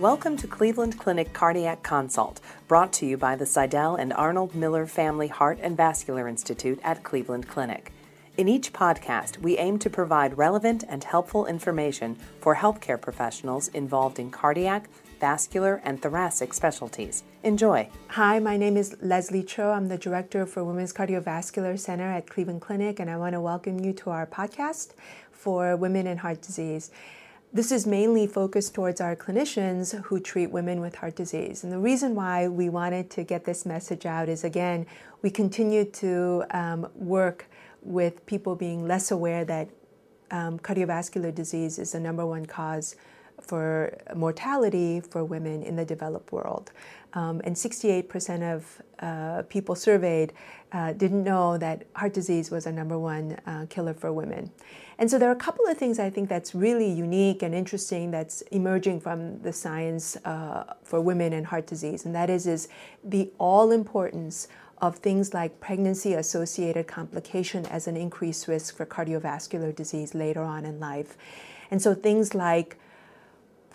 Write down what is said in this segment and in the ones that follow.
Welcome to Cleveland Clinic Cardiac Consult, brought to you by the Sydell and Arnold Miller Family Heart and Vascular Institute at Cleveland Clinic. In each podcast, we aim to provide relevant and helpful information for healthcare professionals involved in cardiac, vascular, and thoracic specialties. Enjoy. Hi, my name is Leslie Cho. I'm the director for Women's Cardiovascular Center at Cleveland Clinic, and I want to welcome you to our podcast for women and heart disease. This is mainly focused towards our clinicians who treat women with heart disease. And the reason why we wanted to get this message out is again, we continue to um, work with people being less aware that um, cardiovascular disease is the number one cause for mortality for women in the developed world. Um, and 68% of uh, people surveyed uh, didn't know that heart disease was a number one uh, killer for women. And so there are a couple of things I think that's really unique and interesting that's emerging from the science uh, for women and heart disease, and that is, is the all importance of things like pregnancy associated complication as an increased risk for cardiovascular disease later on in life. And so things like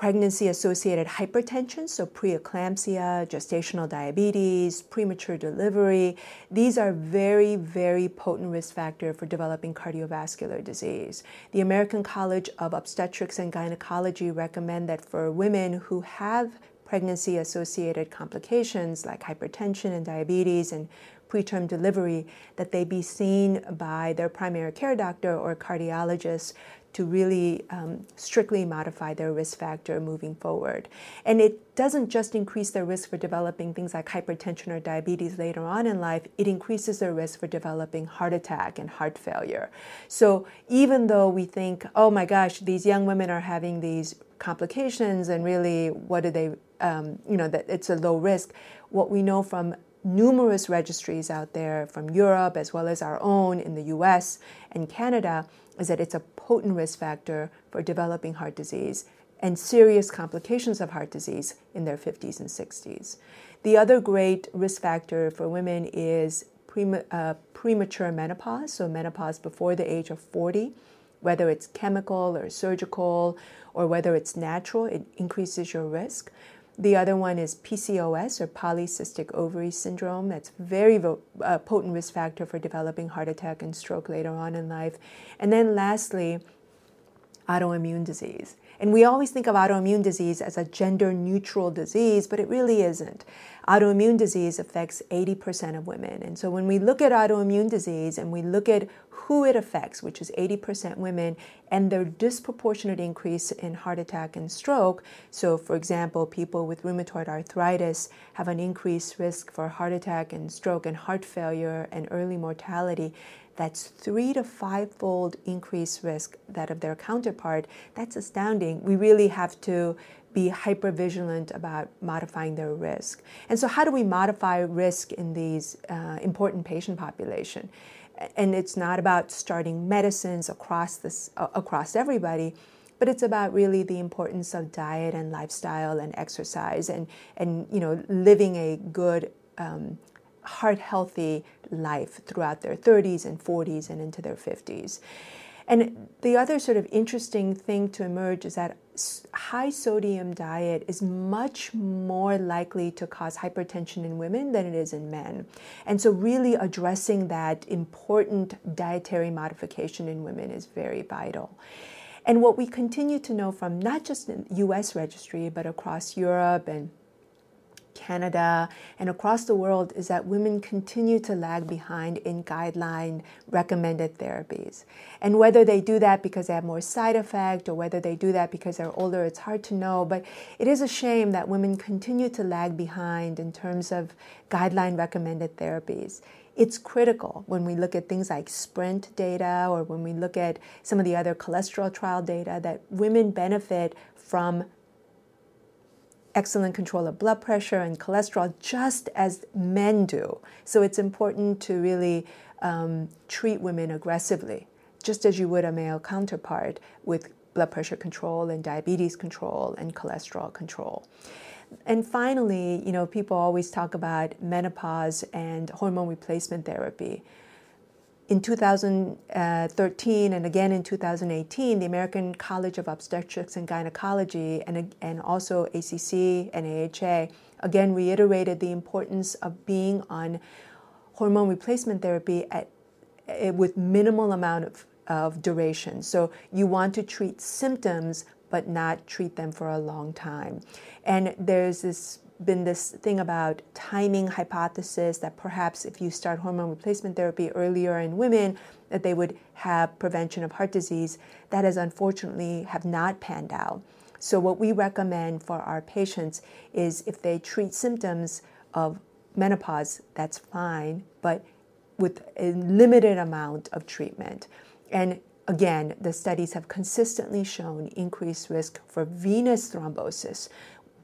pregnancy associated hypertension, so preeclampsia, gestational diabetes, premature delivery. These are very, very potent risk factor for developing cardiovascular disease. The American College of Obstetrics and Gynecology recommend that for women who have pregnancy associated complications like hypertension and diabetes and preterm delivery that they be seen by their primary care doctor or cardiologist to really um, strictly modify their risk factor moving forward. And it doesn't just increase their risk for developing things like hypertension or diabetes later on in life, it increases their risk for developing heart attack and heart failure. So even though we think, oh my gosh, these young women are having these complications and really what do they, um, you know, that it's a low risk, what we know from numerous registries out there from Europe as well as our own in the US and Canada is that it's a potent risk factor for developing heart disease and serious complications of heart disease in their 50s and 60s. The other great risk factor for women is prema- uh, premature menopause, so menopause before the age of 40. Whether it's chemical or surgical or whether it's natural, it increases your risk. The other one is PCOS or polycystic ovary syndrome. That's very uh, potent risk factor for developing heart attack and stroke later on in life. And then lastly, autoimmune disease. And we always think of autoimmune disease as a gender neutral disease, but it really isn't. Autoimmune disease affects 80% of women. And so when we look at autoimmune disease and we look at who it affects, which is 80% women, and their disproportionate increase in heart attack and stroke. So, for example, people with rheumatoid arthritis have an increased risk for heart attack and stroke and heart failure and early mortality that's three to five fold increased risk that of their counterpart. That's astounding. We really have to be hyper vigilant about modifying their risk. And so, how do we modify risk in these uh, important patient population? And it's not about starting medicines across this uh, across everybody, but it's about really the importance of diet and lifestyle and exercise and and you know living a good um, heart healthy life throughout their 30s and 40s and into their 50s. And the other sort of interesting thing to emerge is that high sodium diet is much more likely to cause hypertension in women than it is in men. And so, really addressing that important dietary modification in women is very vital. And what we continue to know from not just the US registry, but across Europe and Canada, and across the world is that women continue to lag behind in guideline recommended therapies. And whether they do that because they have more side effect or whether they do that because they're older, it's hard to know. But it is a shame that women continue to lag behind in terms of guideline recommended therapies it's critical when we look at things like sprint data or when we look at some of the other cholesterol trial data that women benefit from excellent control of blood pressure and cholesterol just as men do. So it's important to really um, treat women aggressively, just as you would a male counterpart with blood pressure control and diabetes control and cholesterol control. And finally, you know, people always talk about menopause and hormone replacement therapy in 2013 and again in 2018, the American College of Obstetrics and Gynecology and, and also ACC and AHA again reiterated the importance of being on hormone replacement therapy at, at, with minimal amount of, of duration. So you want to treat symptoms but not treat them for a long time. And there's this been this thing about timing hypothesis that perhaps if you start hormone replacement therapy earlier in women that they would have prevention of heart disease. That has unfortunately have not panned out. So what we recommend for our patients is if they treat symptoms of menopause that's fine but with a limited amount of treatment. And Again, the studies have consistently shown increased risk for venous thrombosis,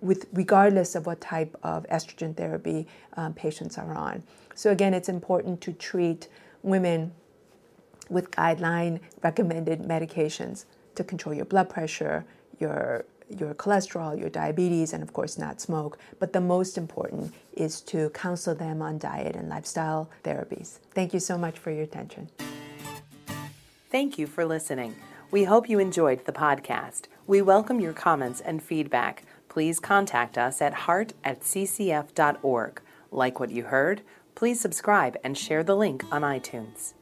with regardless of what type of estrogen therapy um, patients are on. So again, it's important to treat women with guideline recommended medications to control your blood pressure, your your cholesterol, your diabetes, and of course not smoke. But the most important is to counsel them on diet and lifestyle therapies. Thank you so much for your attention. Thank you for listening. We hope you enjoyed the podcast. We welcome your comments and feedback please contact us at heart at ccf.org. Like what you heard? Please subscribe and share the link on iTunes.